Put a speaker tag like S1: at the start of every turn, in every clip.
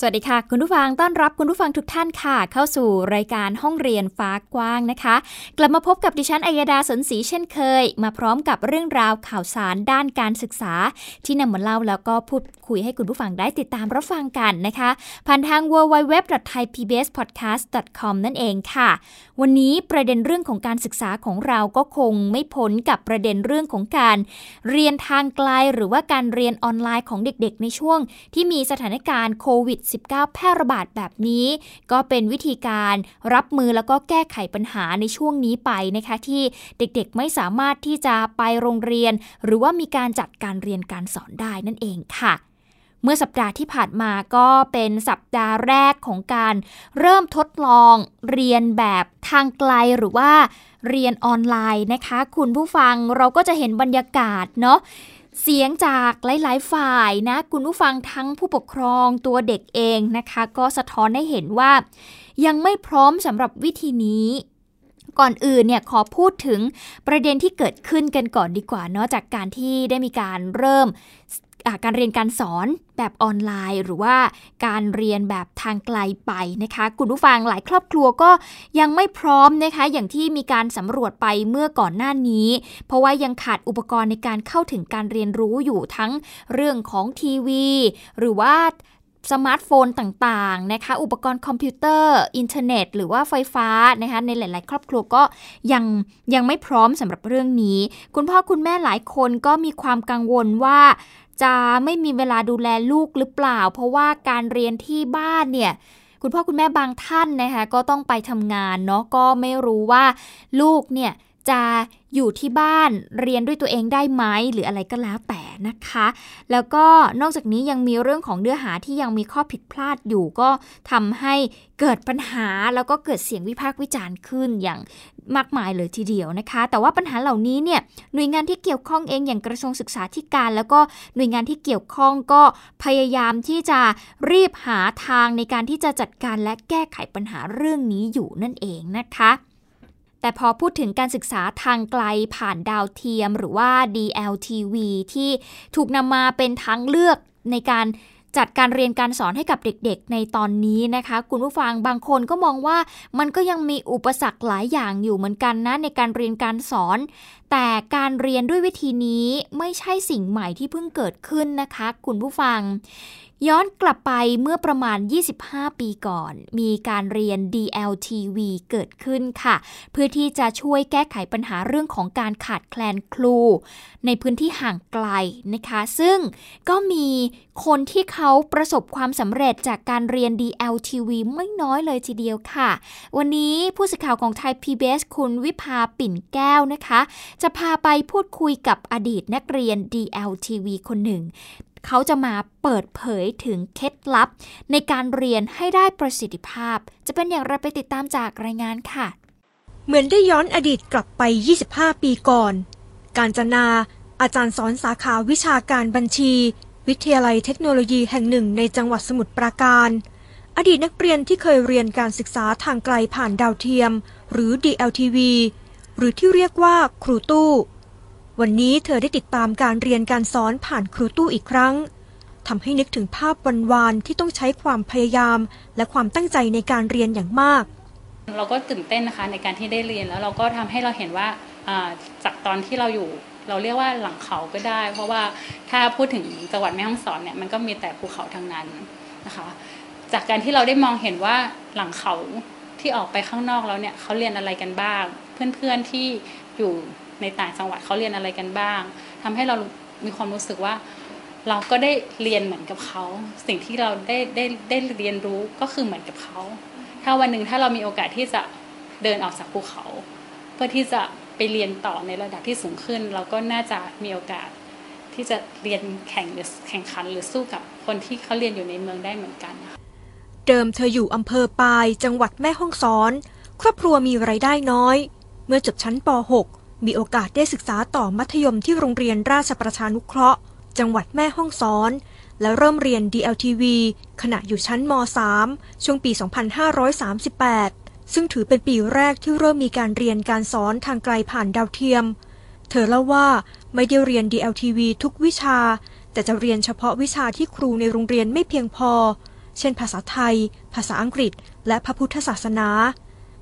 S1: สวัสดีค่ะ คุณผู้ฟังต้อนรับคุณผู้ฟังทุกท่านค่ะ เข้าสู่รายการห้องเรียนฟ้ากว้างนะคะ กลับมาพบกับดิฉันอัยดาสนศรีเช่นเคย มาพร้อมกับเรื่องราวข่าวสารด้านการศึกษา ที่นำมาเล่าแล้วก็พูดคุยให้คุณผู้ฟังได้ติดตามรับฟังกันนะคะ ผ่านทาง www.thaipbspodcast.com นั่นเองค่ะ วันนี้ประเด็นเรื่องของการศึกษาของเราก็คงไม่พ้นกับประเด็นเรื่องของการเรียนทางไกลหรือว่าการเรียนออนไลน์ของเด็ก ๆ ในช่วง ที่มีสถานการณ์โควิด -19 แพร่ระบาดแบบนี้ ก็เป็นวิธีการรับมือแล้วก็แก้ไขปัญหาในช่วงนี้ไปนะคะที่เด็กๆไม่สามารถที่จะไปโรงเรียน หรือว่ามีการจัดการเรียนการสอนได้นั่นเองค่ะเมื่อสัปดาห์ที่ผ่านมาก็เป็นสัปดาห์แรกของการเริ่มทดลองเรียนแบบทางไกลหรือว่าเรียนออนไลน์นะคะ คุณผู้ฟังเราก็จะเห็นบรรยากาศเนาะ เสียงจากหลาย ๆ ฝ่ายนะคุณผู้ฟังทั้งผู้ปกครองตัวเด็กเองนะคะ ก็สะท้อนให้เห็นว่า ยังไม่พร้อมสำหรับวิธีนี้ก่อนอื่นเนี่ยขอพูดถึงประเด็นที่เกิดขึ้นกันก่อนดีกว่าเนาะจากการที่ได้มีการเริ่ม การเรียนการสอนแบบออนไลน์ หรือว่าการเรียนแบบทางไกลไปนะคะ คุณผู้ฟังหลายครอบครัวก็ยังไม่พร้อมนะคะ อย่างที่มีการสำรวจไปเมื่อก่อนหน้านี้ เพราะว่ายังขาดอุปกรณ์ในการเข้าถึงการเรียนรู้อยู่ทั้งเรื่องของทีวี หรือว่าสมาร์ทโฟนต่างๆนะคะ อุปกรณ์คอมพิวเตอร์ อินเทอร์เน็ต หรือว่าไฟฟ้านะคะในหลาย ๆ ครอบครัวก็ยังยังไม่พร้อมสำหรับเรื่องนี้ คุณพ่อคุณแม่หลายคนก็มีความกังวลว่า จะไม่มีเวลาดูแลลูกหรือเปล่า เพราะว่าการเรียนที่บ้านเนี่ยคุณพ่อคุณแม่บางท่านนะคะก็ต้องไปทำงานเนาะก็ไม่รู้ว่าลูกเนี่ย จะอยู่ที่บ้านเรียนด้วยตัวเองได้ไหมหรืออะไรก็แล้วแต่นะคะ แล้วก็นอกจากนี้ยังมีเรื่องของเนื้อหาที่ยังมีข้อผิดพลาดอยู่ ก็ทำให้เกิดปัญหาแล้วก็เกิดเสียงวิพากษ์วิจารณ์ขึ้นอย่างมากมายเลยทีเดียวนะคะ แต่ว่าปัญหาเหล่านี้เนี่ยหน่วยงานที่เกี่ยวข้องเองอย่างกระทรวงศึกษาธิการ แล้วก็หน่วยงานที่เกี่ยวข้องก็พยายามที่จะรีบหาทางในการที่จะจัดการและแก้ไขปัญหาเรื่องนี้อยู่นั่นเองนะคะ แต่พอพูดถึงการศึกษาทางไกลผ่านดาวเทียม หรือว่า DLTV ที่ถูกนำมาเป็นทางเลือกในการจัดการเรียนการสอนให้กับเด็กๆ ในตอนนี้นะคะ คุณผู้ฟังบางคนก็มองว่ามันก็ยังมีอุปสรรคหลายอย่างอยู่เหมือนกันนะในการเรียนการสอน แต่การเรียนด้วยวิธีนี้ไม่ใช่สิ่งใหม่ที่เพิ่งเกิดขึ้นนะคะ คุณผู้ฟัง ย้อนกลับไปเมื่อประมาณ 25 ปีก่อน มีการเรียน DLTV เกิดขึ้นค่ะ เพื่อที่จะช่วยแก้ไขปัญหาเรื่องของการขาดแคลนครู ในพื้นที่ห่างไกลนะคะ ซึ่งก็มีคนที่เขาประสบความสำเร็จจากการเรียน DLTV ไม่น้อยเลยทีเดียวค่ะ วันนี้ผู้สื่อข่าวของไทย PBS คุณวิภาปิ่นแก้วนะคะ จะพาไปพูดคุยกับอดีตนักเรียน DLTV คนหนึ่งเขาจะมาเปิดเผยถึงเคล็ดลับ ในการเรียนให้ได้ประสิทธิภาพ จะเป็นอย่างไรไปติดตามจากรายงานค่ะ
S2: เหมือนได้ย้อนอดีตกลับไป 25 ปีก่อน การจนา อาจารย์สอนสาขาวิชาการบัญชี วิทยาลัยเทคโนโลยีแห่งหนึ่งในจังหวัดสมุทรปราการ อดีตนักเรียนที่เคยเรียนการศึกษาทางไกลผ่านดาวเทียม หรือ DLTV หรือที่เรียกว่าครูตู้ วันนี้เธอได้ติดตามการเรียนการสอนผ่านครูตู้อีกครั้งทำให้นึกถึงภาพวันวานที่ต้องใช้ความพยายาม และความตั้งใจในการเรียนอย่างมาก
S3: เราก็ตื่นเต้นนะคะในการที่ได้เรียนแล้วเราก็ทำให้เราเห็นว่าจากตอนที่เราอยู่เราเรียกว่าหลังเขาก็ได้ เพราะว่าถ้าพูดถึงจังหวัดแม่ฮ่องสอนเนี่ยมันก็มีแต่ภูเขาทั้งนั้นนะคะจากการที่เราได้มองเห็นว่าหลังเขาที่ออกไปข้างนอกแล้วเนี่ยเขาเรียนอะไรกันบ้าง เพื่อนๆที่อยู่ ในต่างจังหวัดเขาเรียนอะไรกันบ้างทำให้เรามีความรู้สึกว่า เราก็ได้เรียนเหมือนกับเขา สิ่งที่เราได้ได้ได้เรียนรู้ก็คือเหมือนกับเขา ถ้าวันหนึ่งถ้าเรามีโอกาสที่จะเดินออกจากภูเขา เพื่อที่จะไปเรียนต่อในระดับที่สูงขึ้น เราก็น่าจะมีโอกาสที่จะเรียนแข่งหรือแข่งขันหรือสู้กับคนที่เขาเรียนอยู่ในเมืองได้เหมือนกัน
S2: เดิมเธออยู่อำเภอปาย จังหวัดแม่ฮ่องสอน ครอบครัวมีไรายได้น้อย เมื่อจบชั้นป .6 มีโอกาสได้ศึกษาต่อมัธยมที่โรงเรียนราชประชานุเคราะห์ จังหวัดแม่ฮ่องสอน และเริ่มเรียน DLTV ขณะอยู่ชั้นม .3 ช่วงปี 2538 ซึ่งถือเป็นปีแรกที่เริ่มมีการเรียนการสอนทางไกลผ่านดาวเทียม เธอเล่าว่าไม่ได้เรียน DLTV ทุกวิชา แต่จะเรียนเฉพาะวิชาที่ครูในโรงเรียนไม่เพียงพอ เช่น ภาษาไทย ภาษาอังกฤษ และพระพุทธศาสนา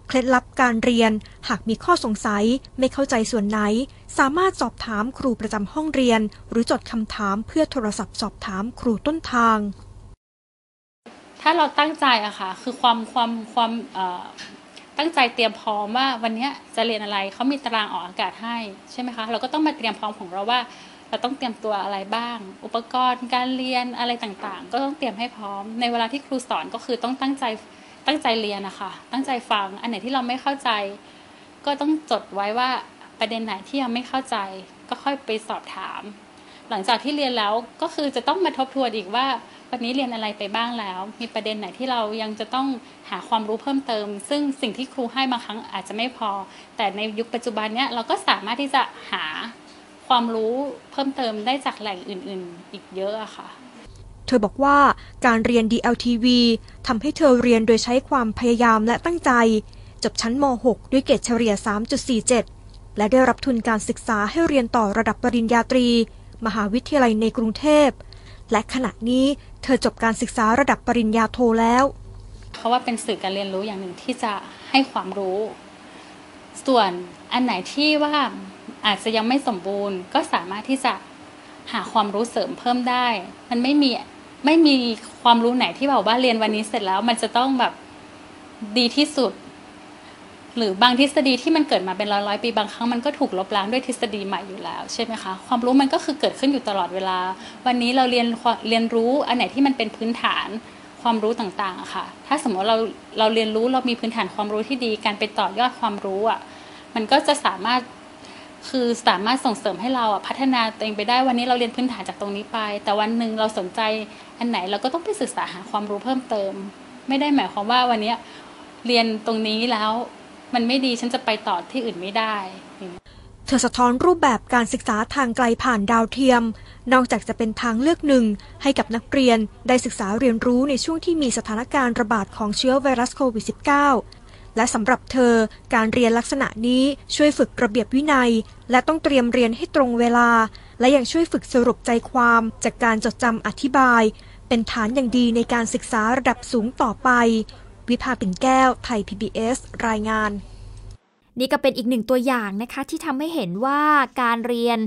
S2: เคล็ดลับการเรียน หากมีข้อสงสัยไม่เข้าใจส่วนไหน สามารถสอบถามครูประจำห้องเรียน หรือจดคำถามเพื่อโทรศัพท์สอบถามครูต้นทาง
S3: ถ้าเราตั้งใจอะค่ะ คือความความความตั้งใจเตรียมพร้อมว่าวันนี้จะเรียนอะไรเขามีตารางออกอากาศให้ใช่ไหมคะเราก็ต้องมาเตรียมพร้อมของเราว่า เราต้องเตรียมตัวอะไรบ้าง อุปกรณ์การเรียนอะไรต่างๆ ก็ต้องเตรียมให้พร้อม ในเวลาที่ครูสอนก็คือต้องตั้งใจ ตั้งใจเรียนนะคะตั้งใจฟัง อันไหนที่เราไม่เข้าใจ ก็ต้องจดไว้ว่าประเด็นไหนที่ยังไม่เข้าใจ ก็ค่อยไปสอบถาม หลังจากที่เรียนแล้วก็คือจะต้องมาทบทวนอีกว่า วันนี้เรียนอะไรไปบ้างแล้ว มีประเด็นไหนที่เรายังจะต้องหาความรู้เพิ่มเติม ซึ่งสิ่งที่ครูให้บางครั้งอาจจะไม่พอ แต่ในยุคปัจจุบันเนี้ยเราก็สามารถที่จะหาความรู้เพิ่มเติมได้จากแหล่งอื่น ๆ อีกเยอะอะค่ะ
S2: เธอบอกว่าการเรียน DLTV ทำให้เธอเรียนโดยใช้ความพยายามและตั้งใจ จบชั้นม .6 ด้วยเกรดเฉลี่ย 3.47 และได้รับทุนการศึกษาให้เรียนต่อระดับปริญญาตรี มหาวิทยาลัยในกรุงเทพ และขณะนี้เธอจบการศึกษาระดับปริญญาโทแล้ว
S3: เพราะว่าเป็นสื่อการเรียนรู้อย่างหนึ่งที่จะให้ความรู้ ส่วนอันไหนที่ว่าอาจจะยังไม่สมบูรณ์ก็สามารถที่จะหาความรู้เสริมเพิ่มได้ มันไม่มี ไม่มีความรู้ไหนที่แบบว่าเรียนวันนี้เสร็จแล้ว มันจะต้องแบบดีที่สุด หรือบางทฤษฎีที่มันเกิดมาเป็นร้อยร้อยปีบางครั้งมันก็ถูกลบล้างด้วยทฤษฎีใหม่อยู่แล้วใช่ไหมคะความรู้มันก็คือเกิดขึ้นอยู่ตลอดเวลา วันนี้เราเรียนเรียนรู้อันไหนที่มันเป็นพื้นฐานความรู้ต่างๆค่ะ ถ้าสมมติเราเราเรียนรู้เรามีพื้นฐานความรู้ที่ดี การไปต่อยอดความรู้อะ มันก็จะสามารถ คือสามารถส่งเสริมให้เราพัฒนาตัวเองไปได้วันนี้เราเรียนพื้นฐานจากตรงนี้ไป แต่วันหนึ่งเราสนใจอันไหนเราก็ต้องไปศึกษาหาความรู้เพิ่มเติม ไม่ได้หมายความว่าวันนี้เรียนตรงนี้แล้ว มันไม่ดีฉันจะไปต่อที่อื่นไม่ได้
S2: เธอสะท้อนรูปแบบการศึกษาทางไกลผ่านดาวเทียม นอกจากจะเป็นทางเลือกหนึ่ง ให้กับนักเรียนได้ศึกษาเรียนรู้ในช่วงที่มีสถานการณ์ระบาดของเชื้อไวรัสโควิด -19 และสำหรับเธอการเรียนลักษณะนี้ช่วยฝึกระเบียบวินัย และต้องเตรียมเรียนให้ตรงเวลา และยังช่วยฝึกสรุปใจความจากการจดจำอธิบาย เป็นฐานอย่างดีในการศึกษาระดับสูงต่อไป วิภาปิ่นแก้ว ไทย PBS รายงาน
S1: นี่ก็เป็นอีกหนึ่งตัวอย่างนะคะ ที่ทำให้เห็นว่าการเรียน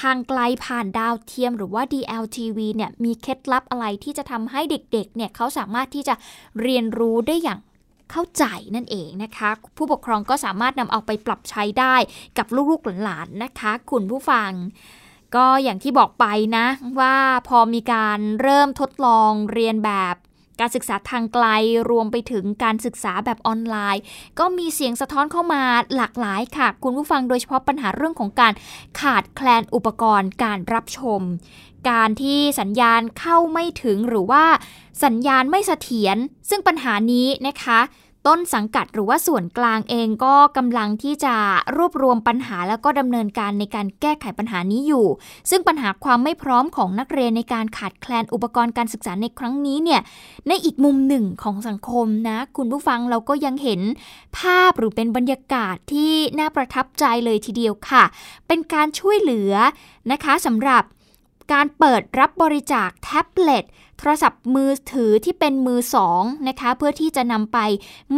S1: ทางไกลผ่านดาวเทียมหรือว่า DLTV เนี่ยมีเคล็ดลับอะไรที่จะทำให้เด็กๆ เนี่ยเขาสามารถที่จะเรียนรู้ได้อย่าง เข้าใจนั่นเองนะคะ ผู้ปกครองก็สามารถนำเอาไปปรับใช้ได้กับลูกๆหลานๆนะคะ คุณผู้ฟังก็อย่างที่บอกไปนะว่าพอมีการเริ่มทดลองเรียนแบบการศึกษาทางไกลรวมไปถึงการศึกษาแบบออนไลน์ ก็มีเสียงสะท้อนเข้ามาหลากหลายค่ะ คุณผู้ฟังโดยเฉพาะปัญหาเรื่องของการขาดแคลนอุปกรณ์การรับชม การที่สัญญาณเข้าไม่ถึงหรือว่าสัญญาณไม่เสถียรซึ่งปัญหานี้นะคะ ต้นสังกัดหรือว่าส่วนกลางเองก็กำลังที่จะรวบรวมปัญหาแล้วก็ดำเนินการในการแก้ไขปัญหานี้อยู่ ซึ่งปัญหาความไม่พร้อมของนักเรียนในการขาดแคลนอุปกรณ์การศึกษาในครั้งนี้เนี่ยในอีกมุมหนึ่งของสังคมนะ คุณผู้ฟังเราก็ยังเห็นภาพหรือเป็นบรรยากาศที่น่าประทับใจเลยทีเดียวค่ะ เป็นการช่วยเหลือนะคะสำหรับ การเปิดรับบริจาคแท็บเล็ตโทรศัพท์มือถือที่เป็นมือสองนะคะเพื่อที่จะนำไป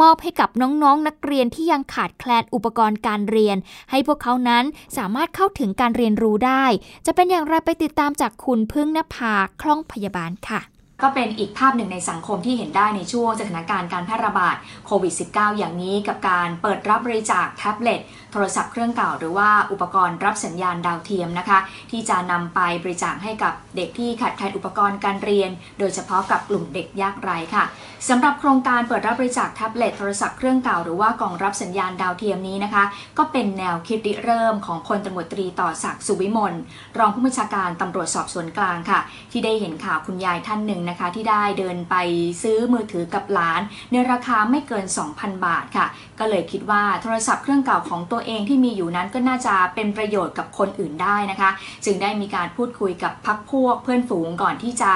S1: มอบให้กับน้องๆนนักเรียนที่ยังขาดแคลนอุปกรณ์การเรียน ให้พวกเขานั้นสามารถเข้าถึงการเรียนรู้ได้ จะเป็นอย่างไรไปติดตามจากคุณพึ่งนภาคล่องพยาบาลค่ะ
S4: ก็เป็นอีกภาพหนึ่งในสังคมที่เห็นได้ในช่วงสถานการณ์การแพร่ระบาดโควิด -19 อย่างนี้กับการเปิดรับบริจาคแท็บเล็ต โทรศัพท์เครื่องเก่าหรือว่าอุปกรณ์รับสัญญาณดาวเทียมนะคะ ที่จะนำไปบริจาคให้กับเด็กที่ขาดแคลนอุปกรณ์การเรียน โดยเฉพาะกับกลุ่มเด็กยากไร้ค่ะสำหรับโครงการเปิดรับบริจาคแท็บเล็ตโทรศัพท์เครื่องเก่าหรือว่ากล่องรับสัญญาณดาวเทียมนี้นะคะ ก็เป็นแนวคิดริเริ่มของพลตำรวจตรีต่อศักดิ์สุวิมลรองผู้บัญชาการตำรวจสอบสวนกลางค่ะ ที่ได้เห็นข่าวคุณยายท่านหนึ่งนะคะ ที่ได้เดินไปซื้อมือถือกับหลาน ในราคาไม่เกิน 2,000 บาทค่ะ ก็เลยคิดว่าโทรศัพท์เครื่องเก่าของตัวเองที่มีอยู่นั้นก็น่าจะเป็นประโยชน์กับคนอื่นได้นะคะ จึงได้มีการพูดคุยกับพักพวกเพื่อนฝูงก่อนที่จะ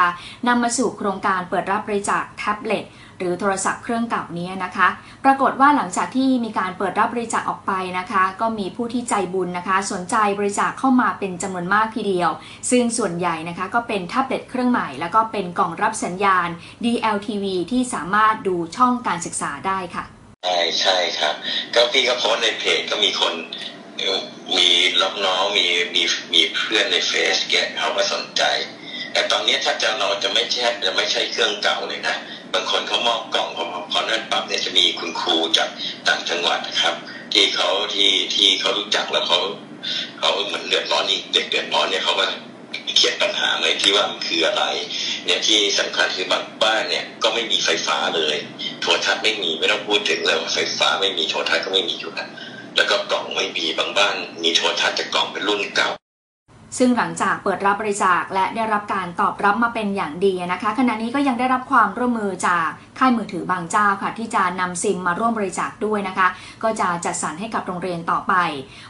S4: นำมาสู่โครงการเปิดรับบริจาคแท็บเล็ตหรือโทรศัพท์เครื่องเก่านี้นะคะ ปรากฏว่าหลังจากที่มีการเปิดรับบริจาคออกไปนะคะ ก็มีผู้ที่ใจบุญนะคะ สนใจบริจาคเข้ามาเป็นจำนวนมากทีเดียว ซึ่งส่วนใหญ่นะคะก็เป็นแท็บเล็ตเครื่องใหม่ แล้วก็เป็นกล่องรับสัญญาณ DLTV ที่สามารถดูช่องการศึกษาได้ค่ะ
S5: ใช่ใช่ครับ ก็พี่ก็โพสในเพจก็มีคนมีลูกน้องมีมีมีเพื่อนในเฟซแกเขาก็สนใจ แต่ตอนนี้ถ้าจะเราจะไม่ใช่จะไม่ใช่เครื่องเก่าเลยนะบางคนเขามอบกล่องพอพอนั่นปรับเนี่ยจะมีคุณครูจากต่างจังหวัดนะครับ ที่เขาที่ที่เขารู้จักแล้วเขาเขาเหมือนเดือดร้อนนี่เด็กเดือดร้อนเนี่ยเขาก็ เขียนปัญหาเลยที่ว่ามันคืออะไร เนี่ยที่สำคัญคือบางบ้านเนี่ยก็ไม่มีไฟฟ้าเลยโทรทัศน์ไม่มีไม่ต้องพูดถึงเลยว่าไฟฟ้าไม่มีโทรทัศน์ก็ไม่มีอยู่แล้วแล้วก็กล่องไม่มีบางบ้านมีโทรทัศน์แต่กล่องเป็นรุ่นเก่า
S4: ซึ่งหลังจากเปิดรับบริจาคและได้รับการตอบรับมาเป็นอย่างดีนะคะ ขณะนี้ก็ยังได้รับความร่วมมือจากค่ายมือถือบางเจ้าค่ะ ที่จะนำซิมมาร่วมบริจาคด้วยนะคะ ก็จะจัดสรรให้กับโรงเรียนต่อไป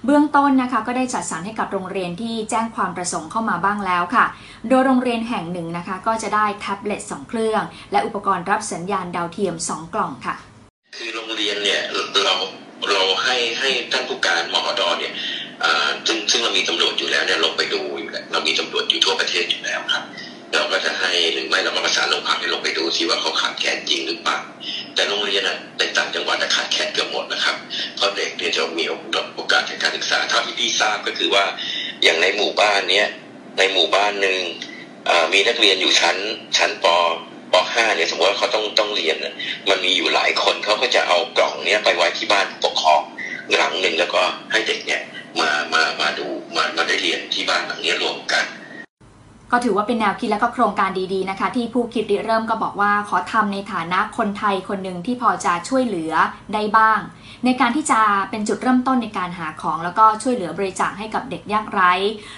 S4: เบื้องต้นนะคะก็ได้จัดสรรให้กับโรงเรียนที่แจ้งความประสงค์เข้ามาบ้างแล้วค่ะ โดยโรงเรียนแห่งหนึ่งนะคะ ก็จะได้แท็บเล็ต2เครื่อง และอุปกรณ์รับสัญญาณดาวเทียม 2 กล่องค่ะ
S5: คือโรงเรียนเนี่ยเรา เราให้ให้ท่านผู้การมหดเนี่ยอ่าซึ่งซึ่งเรามีตำรวจอยู่แล้วเนี่ยลงไปดูอยู่แล้วเรามีตำรวจอยู่ทั่วประเทศอยู่แล้วครับ เราก็จะให้หรือไม่เราก็ประสานโรงพักให้ลงไปดูซิว่าเขาขาดแคลนจริงหรือเปล่าแต่โรงเรียนนะในต่างจังหวัดขาดแคลนเกือบหมดนะครับเพราะเด็กเนี่ยจะมีโอกาสในการศึกษาเท่าที่พี่ทราบก็คือว่าอย่างในหมู่บ้านเนี้ยในหมู่บ้านหนึ่งอ่ามีนักเรียนอยู่ชั้นชั้นป ป .5 เนี่ยสมมติว่าเขาต้องต้องเรียนมันมีอยู่หลายคนเขาก็จะเอากล่องเนี้ยไปไว้ที่บ้านปกครองหลังหนึ่งแล้วก็ให้เด็กเนี่ยมามามาดูมามาได้เรียนที่บ้านหลังนี้รวมกัน
S4: ก็ถือว่าเป็นแนวคิดและก็โครงการดีๆนะคะ ที่ผู้คิดริเริ่มก็บอกว่าขอทำในฐานะคนไทยคนหนึ่งที่พอจะช่วยเหลือได้บ้าง ในการที่จะเป็นจุดเริ่มต้นในการหาของ แล้วก็ช่วยเหลือบริจาคให้กับเด็กยากไร้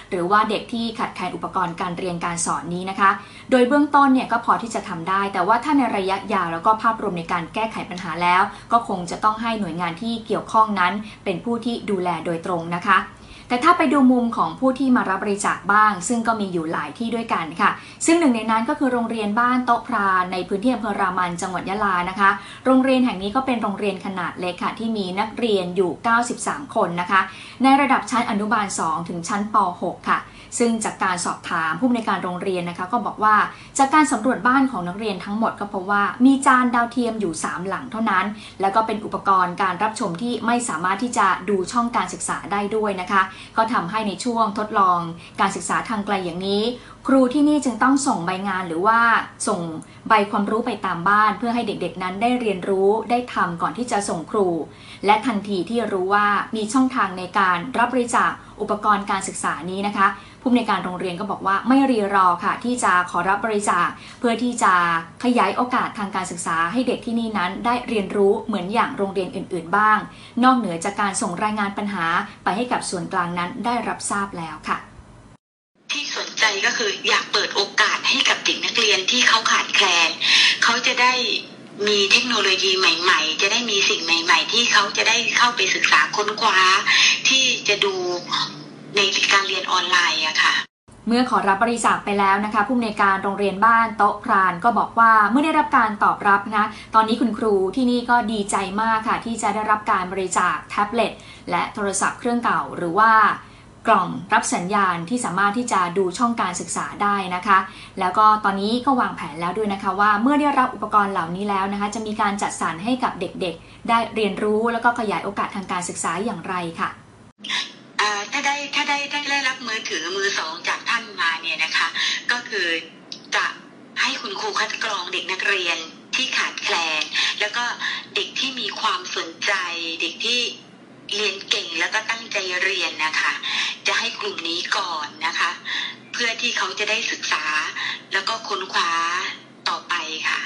S4: หรือว่าเด็กที่ขาดแคลนอุปกรณ์การเรียนการสอนนี้นะคะ โดยเบื้องต้นเนี่ยก็พอที่จะทำได้ แต่ว่าถ้าในระยะยาวแล้วก็ภาพรวมในการแก้ไขปัญหาแล้ว ก็คงจะต้องให้หน่วยงานที่เกี่ยวข้องนั้น เป็นผู้ที่ดูแลโดยตรงนะคะ แต่ถ้าไปดูมุมของผู้ที่มารับบริจาคบ้าง ซึ่งก็มีอยู่หลายที่ด้วยกันค่ะ ซึ่งหนึ่งในนั้นก็คือโรงเรียนบ้านโต๊ะพรานในพื้นที่อำเภอรามันจังหวัดยะลานะคะ โรงเรียนแห่งนี้ก็เป็นโรงเรียนขนาดเล็กค่ะที่มีนักเรียนอยู่ 93 คนนะคะ ในระดับชั้นอนุบาล 2 ถึงชั้นป .6 ค่ะ ซึ่งจากการสอบถามผู้อำนวยการโรงเรียนนะคะ ก็บอกว่าจากการสำรวจบ้านของนักเรียนทั้งหมดก็พบว่ามีจานดาวเทียมอยู่ 3 หลังเท่านั้น แล้วก็เป็นอุปกรณ์การรับชมที่ไม่สามารถที่จะดูช่องการศึกษาได้ด้วยนะคะก็ทำให้ในช่วงทดลองการศึกษาทางไกลอย่างนี้ ครูที่นี่จึงต้องส่งใบงานหรือว่าส่งใบความรู้ไปตามบ้าน เพื่อให้เด็กๆนั้นได้เรียนรู้ได้ทำก่อนที่จะส่งครู และทันทีที่รู้ว่ามีช่องทางในการรับบริจาคอุปกรณ์การศึกษานี้นะคะ ผู้อำนวยการโรงเรียนก็บอกว่าไม่รีรอค่ะ ที่จะขอรับบริจาค เพื่อที่จะขยายโอกาสทางการศึกษาให้เด็กที่นี่นั้นได้เรียนรู้เหมือนอย่างโรงเรียนอื่น ๆ บ้าง นอกเหนือจากการส่งรายงานปัญหาไปให้กับส่วนกลางนั้นได้รับทราบแล้วค่ะ
S6: ที่สนใจก็คืออยากเปิดโอกาสให้กับเด็กนักเรียนที่เขาขาดแคลนเขาจะได้มีเทคโนโลยีใหม่ ๆ จะได้มีสิ่งใหม่ ๆ ที่เขาจะได้เข้าไปศึกษาค้นคว้า ที่จะดู ในการเรียนออนไลน์อะค่ะ
S4: เมื่อขอรับบริจาคไปแล้วนะคะผู้อำนวยการโรงเรียนบ้านโต๊ะพรานก็บอกว่าเมื่อได้รับการตอบรับนะตอนนี้คุณครูที่นี่ก็ดีใจมากค่ะ ที่จะได้รับการบริจาคแท็บเล็ตและโทรศัพท์เครื่องเก่าหรือว่ากล่องรับสัญญาณที่สามารถที่จะดูช่องการศึกษาได้นะคะ แล้วก็ตอนนี้ก็วางแผนแล้วด้วยนะคะ ว่าเมื่อได้รับอุปกรณ์เหล่านี้แล้วนะคะ จะมีการจัดสรรให้กับเด็กๆ ได้เรียนรู้แล้วก็ขยายโอกาสทางการศึกษาอย่างไรค่ะ
S6: ถ้าได้ถ้าได้ถ้าได้รับมือถือมือสองจากท่านมาเนี่ยนะคะ ก็คือจะให้คุณครูคัดกรองเด็กนักเรียนที่ขาดแคลน แล้วก็เด็กที่มีความสนใจ เด็กที่เรียนเก่งแล้วก็ตั้งใจเรียนนะคะ จะให้กลุ่มนี้ก่อนนะคะ เพื่อที่เขาจะได้ศึกษา แล้วก็ค้นคว้าต่อไปค่ะ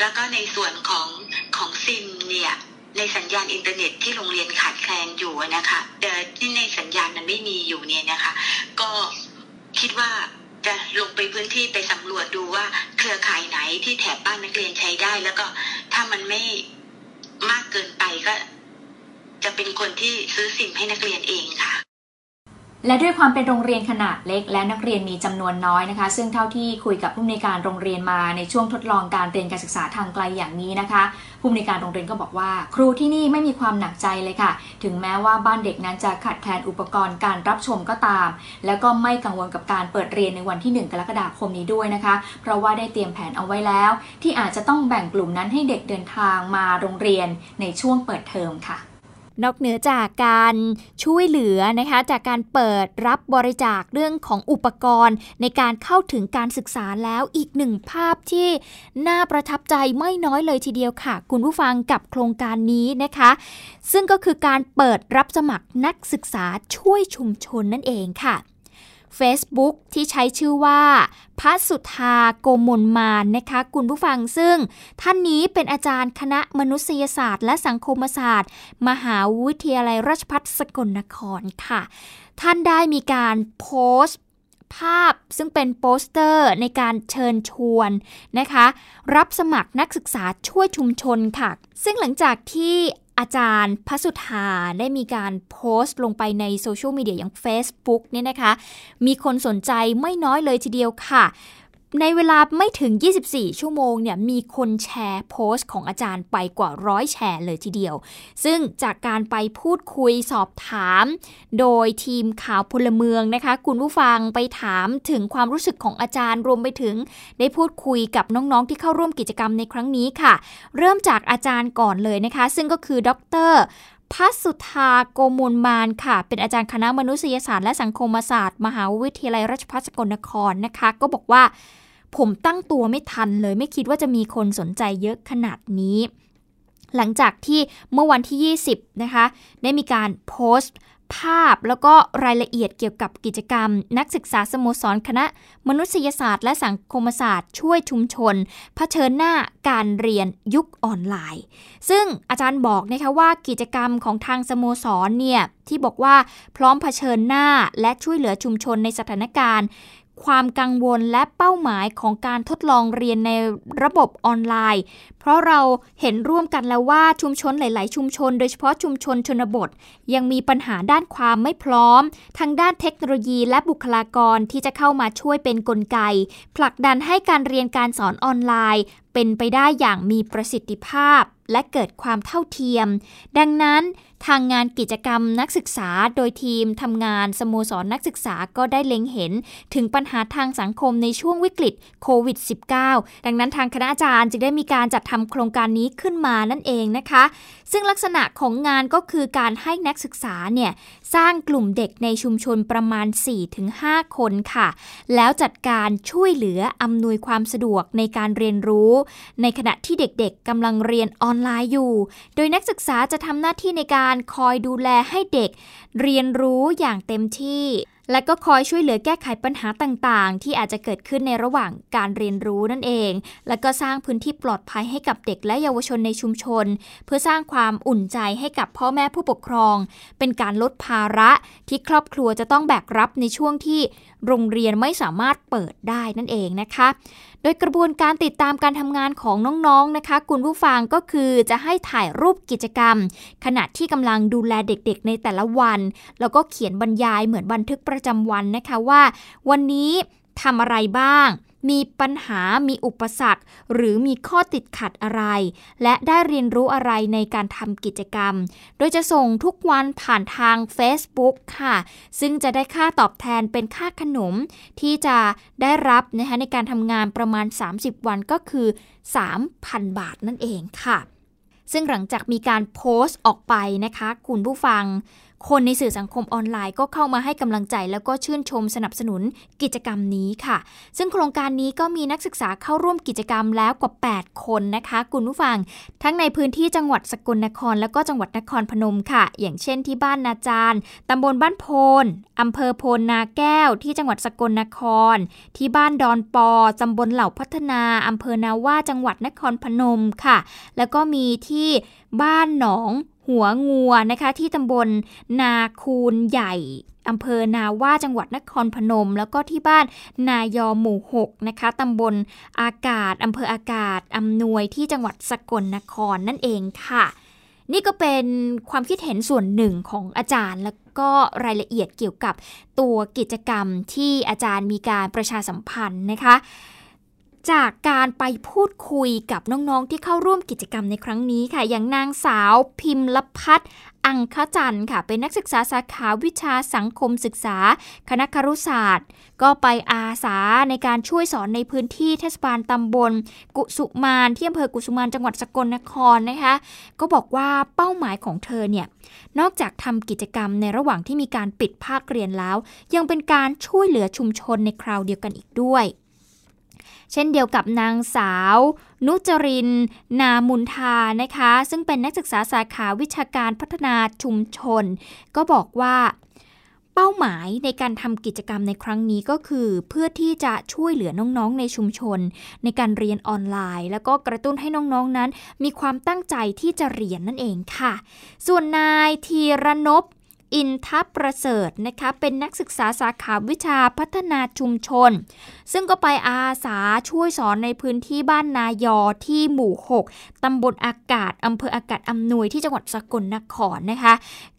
S6: แล้วก็ในส่วนของของซิมเนี่ย ในสัญญาณอินเทอร์เน็ตที่โรงเรียนขาดแคลนอยู่นะคะแต่ที่ในสัญญาณมันไม่มีอยู่เนี่ยนะคะ ก็คิดว่าจะลงไปพื้นที่ไปสำรวจดูว่าเครือข่ายไหนที่แถบบ้านนักเรียนใช้ได้ แล้วก็ถ้ามันไม่มากเกินไปก็ จะเป็นคนที่ซื้อซิมให้นักเรียนเองค่ะ
S4: และด้วยความเป็นโรงเรียนขนาดเล็ก และนักเรียนมีจำนวนน้อยนะคะ ซึ่งเท่าที่คุยกับผู้อำนการโรงเรียนมาในช่วงทดลองการเรียนการศึกษาทางไกลอย่างนี้นะคะ ผู้อำนการโรงเรียนก็บอกว่า ครูที่นี่ไม่มีความหนักใจเลยค่ะ ถึงแม้ว่าบ้านเด็กนั้นจะขาดแคลนอุปกรณ์การรับชมก็ตาม แล้วก็ไม่กังวลกับการเปิดเรียนในวันที่ 1 กรกฎาคมนี้ด้วยนะคะ เพราะว่าได้เตรียมแผนเอาไว้แล้ว ที่อาจจะต้องแบ่งกลุ่มนั้นให้เด็กเดินทางมาโรงเรียนในช่วงเปิดเทอมค่ะ
S1: นอกเหนือจากการช่วยเหลือนะคะจากการเปิดรับบริจาคเรื่องของอุปกรณ์ ในการเข้าถึงการศึกษาแล้วอีกหนึ่งภาพที่น่าประทับใจไม่น้อยเลยทีเดียวค่ะ คุณผู้ฟังกับโครงการนี้นะคะ ซึ่งก็คือการเปิดรับสมัครนักศึกษาช่วยชุมชนนั่นเองค่ะ Facebook ที่ใช้ชื่อว่าพัสุธาโกมลมานนะคะคุณผู้ฟังซึ่งท่านนี้เป็นอาจารย์คณะมนุษยศาสตร์ และสังคมศาสตร์ มหาวิทยาลัยราชภัฏสกลนครค่ะ ท่านได้มีการโพสต์ภาพซึ่งเป็นโปสเตอร์ในการเชิญชวนนะคะ รับสมัครนักศึกษาช่วยชุมชนค่ะ ซึ่งหลังจากที่ อาจารย์พระสุธาได้มีการโพสต์ลงไปในโซเชียลมีเดียอย่าง Facebook เนี่ยนะคะ มีคนสนใจไม่น้อยเลยทีเดียวค่ะ ในเวลาไม่ถึง 24 ชั่วโมงเนี่ยมีคนแชร์โพสต์ของอาจารย์ไปกว่าร้อยแชร์เลยทีเดียว ซึ่งจากการไปพูดคุยสอบถาม โดยทีมข่าวพลเมืองนะคะ คุณผู้ฟังไปถามถึงความรู้สึกของอาจารย์รวมไปถึง ได้พูดคุยกับน้องๆที่เข้าร่วมกิจกรรมในครั้งนี้ค่ะ เริ่มจากอาจารย์ก่อนเลยนะคะ ซึ่งก็คือดรพัสุธาโกมลมานค่ะ เป็นอาจารย์คณะมนุษยศาสตร์และสังคมศาสตร์ มหาวิทยาลัยราชภัฏสกลนครนะคะ ก็บอกว่า ผมตั้งตัวไม่ทันเลย ไม่คิดว่าจะมีคนสนใจเยอะขนาดนี้ หลังจากที่เมื่อวันที่ 20 นะคะ ได้มีการโพสต์ภาพแล้วก็รายละเอียดเกี่ยวกับกิจกรรม นักศึกษาสโมสรคณะ มนุษยศาสตร์ และสังคมศาสตร์ ช่วยชุมชนเผชิญหน้าการเรียนยุคออนไลน์ ซึ่งอาจารย์บอกนะคะว่ากิจกรรมของทางสโมสรเนี่ยที่บอกว่าพร้อมเผชิญหน้าและช่วยเหลือชุมชนในสถานการณ์ ความกังวลและเป้าหมายของการทดลองเรียนในระบบออนไลน์ เพราะเราเห็นร่วมกันแล้วว่าชุมชนหลาย ๆ ชุมชน โดยเฉพาะชุมชนชนบท ยังมีปัญหาด้านความไม่พร้อมทั้งด้านเทคโนโลยีและบุคลากรที่จะเข้ามาช่วยเป็นนกลไก ผลักดันให้การเรียนการสอนออนไลน์ เป็นไปได้อย่างมีประสิทธิภาพและเกิดความเท่าเทียม ดังนั้น ทางงานกิจกรรมนักศึกษาโดยทีมทำงานสโมสรนักศึกษาก็ได้เล็งเห็น ถึงปัญหาทางสังคมในช่วงวิกฤตโควิด -19 ดังนั้นทางคณะอาจารย์จึงได้มีการจัดทำโครงการนี้ขึ้นมานั่นเองนะคะ ซึ่งลักษณะของงานก็คือการให้นักศึกษาเนี่ยสร้างกลุ่มเด็กในชุมชนประมาณ 4-5 คนค่ะ แล้วจัดการช่วยเหลืออำนวยความสะดวกในการเรียนรู้ ในขณะที่เด็กๆกำลังเรียนออนไลน์อยู่ โดยนักศึกษาจะทำหน้าที่ในการคอยดูแลให้เด็ก เรียนรู้อย่างเต็มที่ และก็คอยช่วยเหลือแก้ไขปัญหาต่างๆ ที่อาจจะเกิดขึ้นในระหว่างการเรียนรู้นั่นเอง และก็สร้างพื้นที่ปลอดภัยให้กับเด็กและเยาวชนในชุมชน เพื่อสร้างความอุ่นใจให้กับพ่อแม่ผู้ปกครอง เป็นการลดภาระที่ครอบครัวจะต้องแบกรับในช่วงที่โรงเรียนไม่สามารถเปิดได้นั่นเองนะคะ โดยกระบวนการติดตามการทำงานของน้องๆนะคะ คุณผู้ฟังก็คือจะให้ถ่ายรูปกิจกรรม ขณะที่กำลังดูแลเด็กๆ ในแต่ละวัน แล้วก็เขียนบรรยายเหมือนบันทึกประจำวันนะคะว่า วันนี้ทำอะไรบ้าง มีปัญหามีอุปสรรค หรือมีข้อติดขัดอะไร และได้เรียนรู้อะไรในการทำกิจกรรม โดยจะส่งทุกวันผ่านทาง Facebook ค่ะ ซึ่งจะได้ค่าตอบแทนเป็นค่าขนม ที่จะได้รับนะคะในการทำงานประมาณ 30 วันก็คือ 3,000 บาทนั่นเองค่ะ ซึ่งหลังจากมีการโพสต์ออกไปนะคะ คุณผู้ฟัง คนในสื่อสังคมออนไลน์ก็เข้ามาให้กำลังใจ แล้วก็ชื่นชมสนับสนุนกิจกรรมนี้ค่ะ ซึ่งโครงการนี้ก็มีนักศึกษาเข้าร่วมกิจกรรมแล้วกว่า 8 คนนะคะคุณผู้ฟัง ทั้งในพื้นที่จังหวัดสกลนคร แล้วก็จังหวัดนครพนมค่ะ อย่างเช่นที่บ้านนาจารตำบลบ้านโพนอำเภอโพนนาแก้ว ที่จังหวัดสกลนคร ที่บ้านดอนปอตำบลเหล่าพัฒนาอำเภอนาว่าจังหวัดนครพนมค่ะ แล้วก็มีที่บ้านหนอง หัวงัวนะคะที่ตำบลนาคูนใหญ่อำเภอนาว่าจังหวัดนครพนม แล้วก็ที่บ้านนายอหมู่ 6 นะคะตำบลอากาศอำเภออากาศอำนวยที่จังหวัดสกลนครนั่นเองค่ะ นี่ก็เป็นความคิดเห็นส่วนหนึ่งของอาจารย์ แล้วก็รายละเอียดเกี่ยวกับตัวกิจกรรมที่อาจารย์มีการประชาสัมพันธ์นะคะ จากการไปพูดคุยกับน้องๆที่เข้าร่วมกิจกรรมในครั้งนี้ค่ะ อย่างนางสาวพิมพ์ลพัฒอังคจันค่ะ เป็นนักศึกษาสาขาวิชาสังคมศึกษา คณะครุศาสตร์ ก็ไปอาสาในการช่วยสอนในพื้นที่เทศบาลตำบล กุสุมานที่อำเภอกุสุมานจังหวัดสกลนครนะคะ ก็บอกว่าเป้าหมายของเธอเนี่ย นอกจากทำกิจกรรมในระหว่างที่มีการปิดภาคเรียนแล้ว ยังเป็นการช่วยเหลือชุมชนในคราวเดียวกันอีกด้วย เช่นเดียวกับนางสาว นุจริน นามุนทานะคะ ซึ่งเป็นนักศึกษาสาขาวิชาการพัฒนาชุมชน ก็บอกว่าเป้าหมายในการทำกิจกรรมในครั้งนี้ก็คือ เพื่อที่จะช่วยเหลือน้องๆในชุมชน ในการเรียนออนไลน์ แล้วก็กระตุ้นให้น้องๆนั้น มีความตั้งใจที่จะเรียนนั่นเองค่ะ ส่วนนายธีรนพ อินทัพประเสริฐนะคะเป็นนักศึกษาสาขาวิชาพัฒนาชุมชน ซึ่งก็ไปอาสาช่วยสอนในพื้นที่บ้านนายอที่หมู่ 6ตำบลอากาศอำเภออากาศอำนวยที่จังหวัดสกลนครนะคะ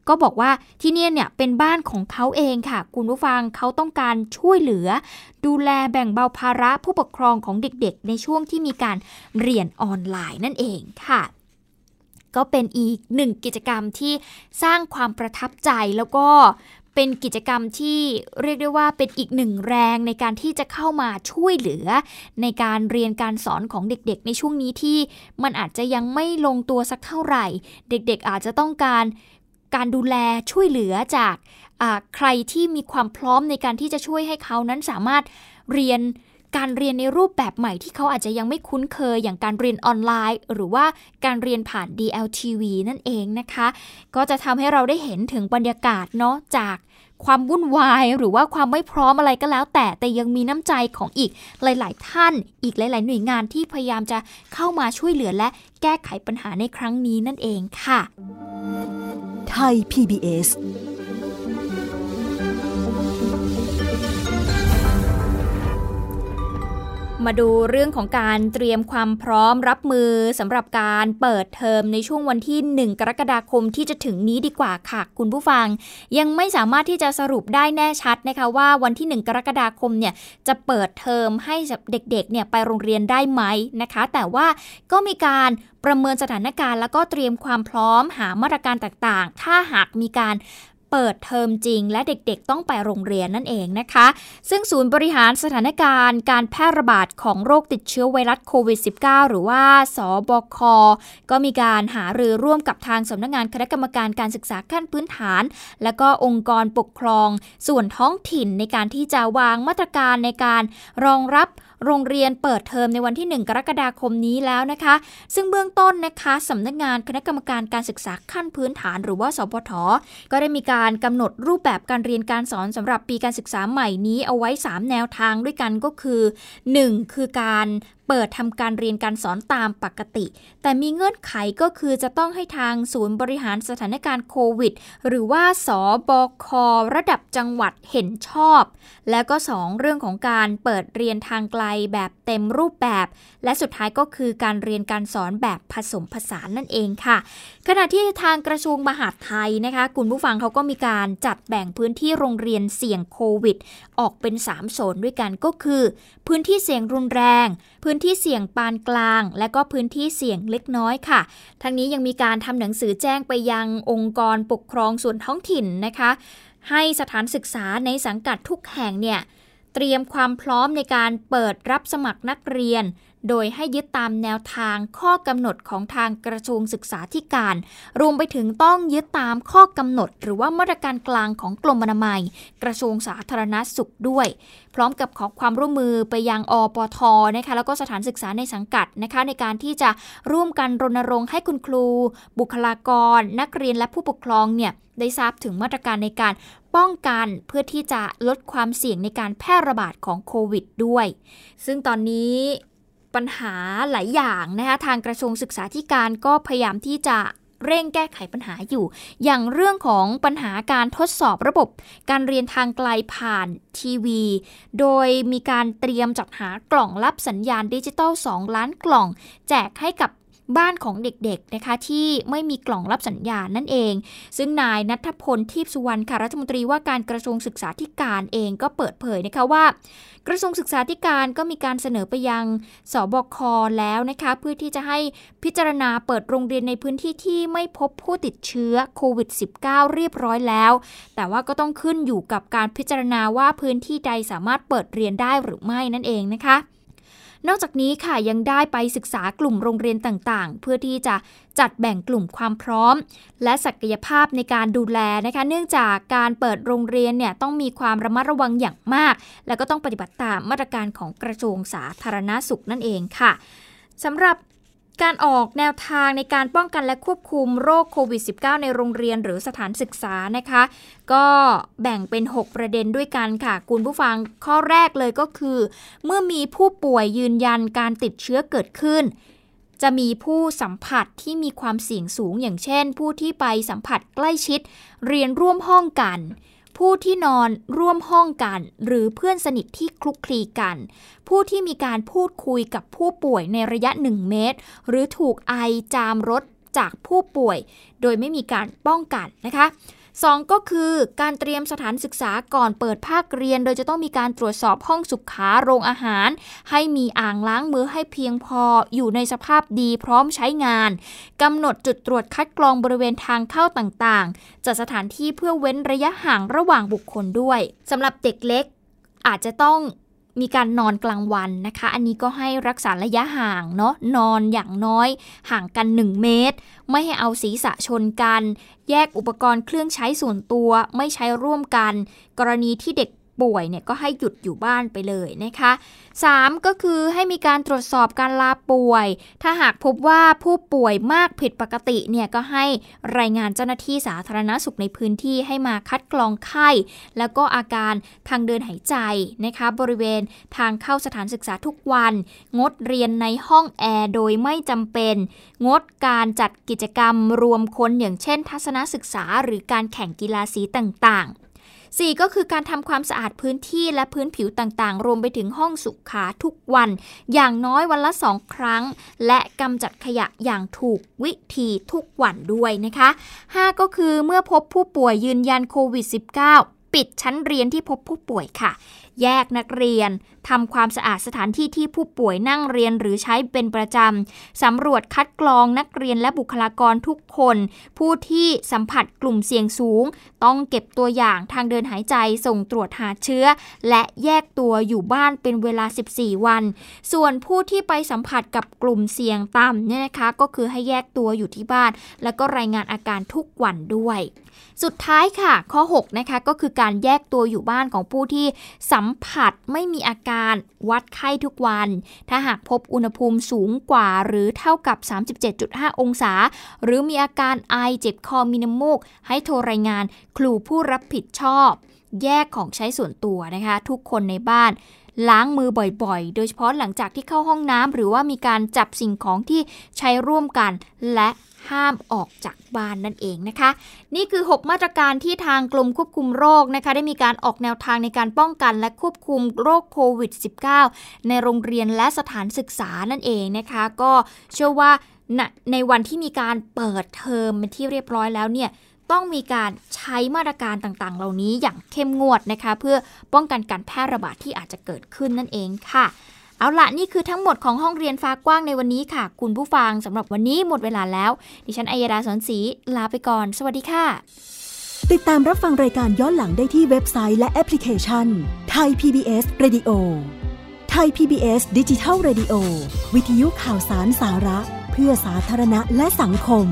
S1: ก็บอกว่าที่นี่เนี่ยเป็นบ้านของเขาเองค่ะ คุณผู้ฟังเขาต้องการช่วยเหลือ ดูแลแบ่งเบาภาระผู้ปกครองของเด็กๆ ในช่วงที่มีการเรียนออนไลน์นั่นเองค่ะ ก็เป็นอีกหนึ่งกิจกรรมที่สร้างความประทับใจแล้วก็เป็นกิจกรรมที่เรียกได้ว่าเป็นอีกหนึ่งแรงในการที่จะเข้ามาช่วยเหลือ ในการเรียนการสอนของเด็กๆ ในช่วงนี้ที่มันอาจจะยังไม่ลงตัวสักเท่าไหร่ เด็กๆอาจจะต้องการการดูแลช่วยเหลือจากใครที่มีความพร้อมในการที่จะช่วยให้เขานั้นสามารถเรียน การเรียนในรูปแบบใหม่ที่เขาอาจจะยังไม่คุ้นเคยอย่างการเรียนออนไลน์ หรือว่าการเรียนผ่าน DLTV นั่นเองนะคะ ก็จะทำให้เราได้เห็นถึงบรรยากาศเนาะจากความวุ่นวายหรือว่าความไม่พร้อมอะไรก็แล้ว แต่แต่ยังมีน้ำใจของอีกหลาย ๆ ท่าน อีกหลาย ๆ หน่วยงานที่พยายามจะเข้ามาช่วยเหลือและแก้ไขปัญหาในครั้งนี้นั่นเองค่ะ
S7: ไทย PBS
S1: มาดูเรื่องของการเตรียมความพร้อมรับมือสำหรับการเปิดเทอมในช่วงวันที่ 1 กรกฎาคมที่จะถึงนี้ดีกว่าค่ะ คุณผู้ฟัง ยังไม่สามารถที่จะสรุปได้แน่ชัดนะคะว่าวันที่ 1 กรกฎาคมเนี่ยจะเปิดเทอมให้เด็กๆเนี่ยไปโรงเรียนได้ไหมนะคะ แต่ว่าก็มีการประเมินสถานการณ์ แล้วก็เตรียมความพร้อมหามาตรการต่างๆ ถ้าหากมีการ เปิดเทอมจริง และเด็กๆ ต้องไปโรงเรียนนั่นเองนะคะ ซึ่งศูนย์บริหารสถานการณ์การแพร่ระบาดของโรคติดเชื้อไวรัสโควิด -19 หรือว่า สบค ก็มีการหารือร่วมกับทางสำนักงงานคณะกรรมการการศึกษาขั้นพื้นฐาน และก็องค์กรปกครอง ส่วนท้องถิ่นในการที่จะวางมาตรการในการรองรับ โรงเรียนเปิดเทอมในวันที่ 1 กรกฎาคมนี้แล้วนะคะ ซึ่งเบื้องต้นนะคะสำนักงานคณะกรรมการการศึกษาขั้นพื้นฐาน หรือว่าสพทก็ได้มีการกำหนดรูปแบบการเรียนการสอนสำหรับปีการศึกษาใหม่นี้เอาไว้ 3 แนวทางด้วยกันก็คือ 1. คือการ เปิดทำการเรียนการสอนตามปกติ แต่มีเงื่อนไขก็คือจะต้องให้ทางศูนย์บริหารสถานการณ์โควิด หรือว่าสบคระดับจังหวัดเห็นชอบ แล้วก็ 2 เรื่องของการเปิดเรียนทางไกลแบบเต็มรูปแบบ และสุดท้ายก็คือการเรียนการสอนแบบผสมผสานนั่นเองค่ะ ขณะที่ทางกระทรวงมหาดไทยนะคะคุณผู้ฟังเขาก็มีการจัดแบ่งพื้นที่โรงเรียนเสี่ยงโควิด ออกเป็น 3 โซนด้วยกันก็คือ พื้นที่เสี่ยงรุนแรงพื้นนที่เสี่ยงปานกลาง และก็พื้นที่เสี่ยงเล็กน้อยค่ะ ทั้งนี้ยังมีการทำหนังสือแจ้งไปยังองค์กรปกครองส่วนท้องถิ่นนะคะ ให้สถานศึกษาในสังกัดทุกแห่งเนี่ยเตรียมความพร้อมในการเปิดรับสมัครนักเรียน โดยให้ยึดตามแนวทางข้อกำหนดของทางกระทรวงศึกษาธิการ รวมไปถึงต้องยึดตามข้อกำหนด หรือว่ามาตรการกลางของกรมอนามัย กระทรวงสาธารณสุขด้วย พร้อมกับขอความร่วมมือไปยังอปทนะคะแล้วก็สถานศึกษาในสังกัดนะคะในการที่จะร่วมกันรณรงค์ให้คุณครู บุคลากร นักเรียนและผู้ปกครองเนี่ยได้ทราบถึงมาตรการในการป้องกันเพื่อที่จะลดความเสี่ยงในการแพร่ระบาดของโควิดด้วย ซึ่งตอนนี้ ปัญหาหลายอย่างนะคะทางกระทรวงศึกษาธิการก็พยายามที่จะเร่งแก้ไขปัญหาอยู่ อย่างเรื่องของปัญหาการทดสอบระบบ การเรียนทางไกลผ่านทีวี โดยมีการเตรียมจัดหากล่องรับสัญญาณดิจิตอล2 ล้านกล่อง แจกให้กับ บ้านของเด็กๆนะคะที่ไม่มีกล่องรับสัญญาณนั่นเอง ซึ่งนายนัทพลทิพสุวรรณค่ะรัฐมนตรีว่าการกระทรวงศึกษาธิการเองก็เปิดเผยนะคะว่า กระทรวงศึกษาธิการก็มีการเสนอไปยังสบคแล้วนะคะเพื่อที่จะให้พิจารณาเปิดโรงเรียนในพื้นที่ที่ไม่พบผู้ติดเชื้อโควิด -19 เรียบร้อยแล้ว แต่ว่าก็ต้องขึ้นอยู่กับการพิจารณาว่าพื้นที่ใดสามารถเปิดเรียนได้หรือไม่นั่นเองนะคะ นอกจากนี้ค่ะยังได้ไปศึกษากลุ่มโรงเรียนต่างๆ เพื่อที่จะจัดแบ่งกลุ่มความพร้อม และศักยภาพในการดูแลนะคะ เนื่องจากการเปิดโรงเรียนเนี่ยต้องมีความระมัดระวังอย่างมาก และก็ต้องปฏิบัติตามมาตรการของกระทรวงสาธารณาสุขนั่นเองค่ะสำหรับ การออกแนวทางในการป้องกันและควบคุมโรคโควิด -19 ในโรงเรียนหรือสถานศึกษานะคะ ก็แบ่งเป็น 6 ประเด็นด้วยกันค่ะ คุณผู้ฟังข้อแรกเลยก็คือ เมื่อมีผู้ป่วยยืนยันการติดเชื้อเกิดขึ้น จะมีผู้สัมผัสที่มีความเสี่ยงสูงอย่างเช่น ผู้ที่ไปสัมผัสใกล้ชิด เรียนร่วมห้องกัน ผู้ที่นอนร่วมห้องกัน หรือเพื่อนสนิทที่คลุกคลีกัน ผู้ที่มีการพูดคุยกับผู้ป่วยในระยะ 1 เมตร หรือถูกไอจามรถจากผู้ป่วย โดยไม่มีการป้องกันนะคะ 2 ก็คือการเตรียมสถานศึกษาก่อนเปิดภาคเรียน โดยจะต้องมีการตรวจสอบห้องสุขาโรงอาหาร ให้มีอ่างล้างมือให้เพียงพออยู่ในสภาพดีพร้อมใช้งานกำหนดจุดตรวจคัดกรองบริเวณทางเข้าต่างๆ จัดสถานที่เพื่อเว้นระยะห่างระหว่างบุคคลด้วยสำหรับเด็กเล็กอาจจะต้อง มีการนอนกลางวันนะคะ อันนี้ก็ให้รักษาระยะห่างเนาะนอนอย่างน้อยห่างกัน 1 เมตร ไม่ให้เอาศีรษะชนกัน แยกอุปกรณ์เครื่องใช้ส่วนตัวไม่ใช้ร่วมกัน กรณีที่เด็ก ป่วยเนี่ยก็ให้หยุดอยู่บ้านไปเลยนะคะ 3. ก็คือให้มีการตรวจสอบการลาป่วย ถ้าหากพบว่าผู้ป่วยมากผิดปกติเนี่ยก็ให้รายงานเจ้าหน้าที่สาธารณสุขในพื้นที่ให้มาคัดกรองไข้ แล้วก็อาการทางเดินหายใจนะคะบริเวณทางเข้าสถานศึกษาทุกวัน งดเรียนในห้องแอร์โดยไม่จำเป็น งดการจัดกิจกรรมรวมคนอย่างเช่น ทัศนศึกษาหรือการแข่งกีฬาสีต่างๆ 4. ก็คือการทำความสะอาดพื้นที่และพื้นผิวต่างๆ รวมไปถึงห้องสุขาทุกวัน อย่างน้อยวันละสองครั้ง และกำจัดขยะอย่างถูกวิธีทุกวันด้วยนะคะ 5. ก็คือเมื่อพบผู้ป่วยยืนยันโควิด -19 ปิดชั้นเรียนที่พบผู้ป่วยค่ะ แยกนักเรียนทำความสะอาดสถานที่ที่ผู้ป่วยนั่งเรียนหรือใช้เป็นประจำสำรวจคัดกรองนักเรียนและบุคลากรทุกคน ผู้ที่สัมผัสกลุ่มเสี่ยงสูง ต้องเก็บตัวอย่างทางเดินหายใจส่งตรวจหาเชื้อ และแยกตัวอยู่บ้านเป็นเวลา 14 วัน ส่วนผู้ที่ไปสัมผัสกับกลุ่มเสี่ยงต่ำเนี่ยนะคะ ก็คือให้แยกตัวอยู่ที่บ้าน แล้วก็รายงานอาการทุกวันด้วย สุดท้ายค่ะ ข้อ 6 นะคะก็คือการแยกตัวอยู่บ้านของผู้ที่สัมผัสไม่มีอาการวัดไข้ทุกวัน ถ้าหากพบอุณหภูมิสูงกว่าหรือเท่ากับ 37.5 องศา หรือมีอาการไอเจ็บคอมีน้ำมูก ให้โทรรายงานครูผู้รับผิดชอบ แยกของใช้ส่วนตัวนะคะ ทุกคนในบ้านล้างมือบ่อยๆ โดยเฉพาะหลังจากที่เข้าห้องน้ำหรือว่ามีการจับสิ่งของที่ใช้ร่วมกัน และ ห้ามออกจากบ้านนั่นเองนะคะ นี่คือ 6 มาตรการที่ทางกรมควบคุมโรคนะคะ ได้มีการออกแนวทางในการป้องกันและควบคุมโรคโควิด -19 ในโรงเรียนและสถานศึกษานั่นเองนะคะ ก็เชื่อว่าในวันที่มีการเปิดเทอมเป็นที่เรียบร้อยแล้วเนี่ยต้องมีการใช้มาตรการต่างๆ เหล่านี้อย่างเข้มงวดนะคะ เพื่อป้องกันการแพร่ระบาดที่อาจจะเกิดขึ้นนั่นเองค่ะ เอาละนี่คือทั้งหมดของห้องเรียนฟ้ากว้างในวันนี้ค่ะ คุณผู้ฟังสำหรับวันนี้หมดเวลาแล้ว ดิฉันอัยดาสอนศรีลาไปก่อน สวัสดีค่ะ
S7: ติดตามรับฟังรายการย้อนหลังได้ที่เว็บไซต์และแอปพลิเคชันไทย PBS Radio ไทไทย PBS ดิจิทัล Radio วิทยุข่าวสารสาระ เพื่อสาธารณะและสังคม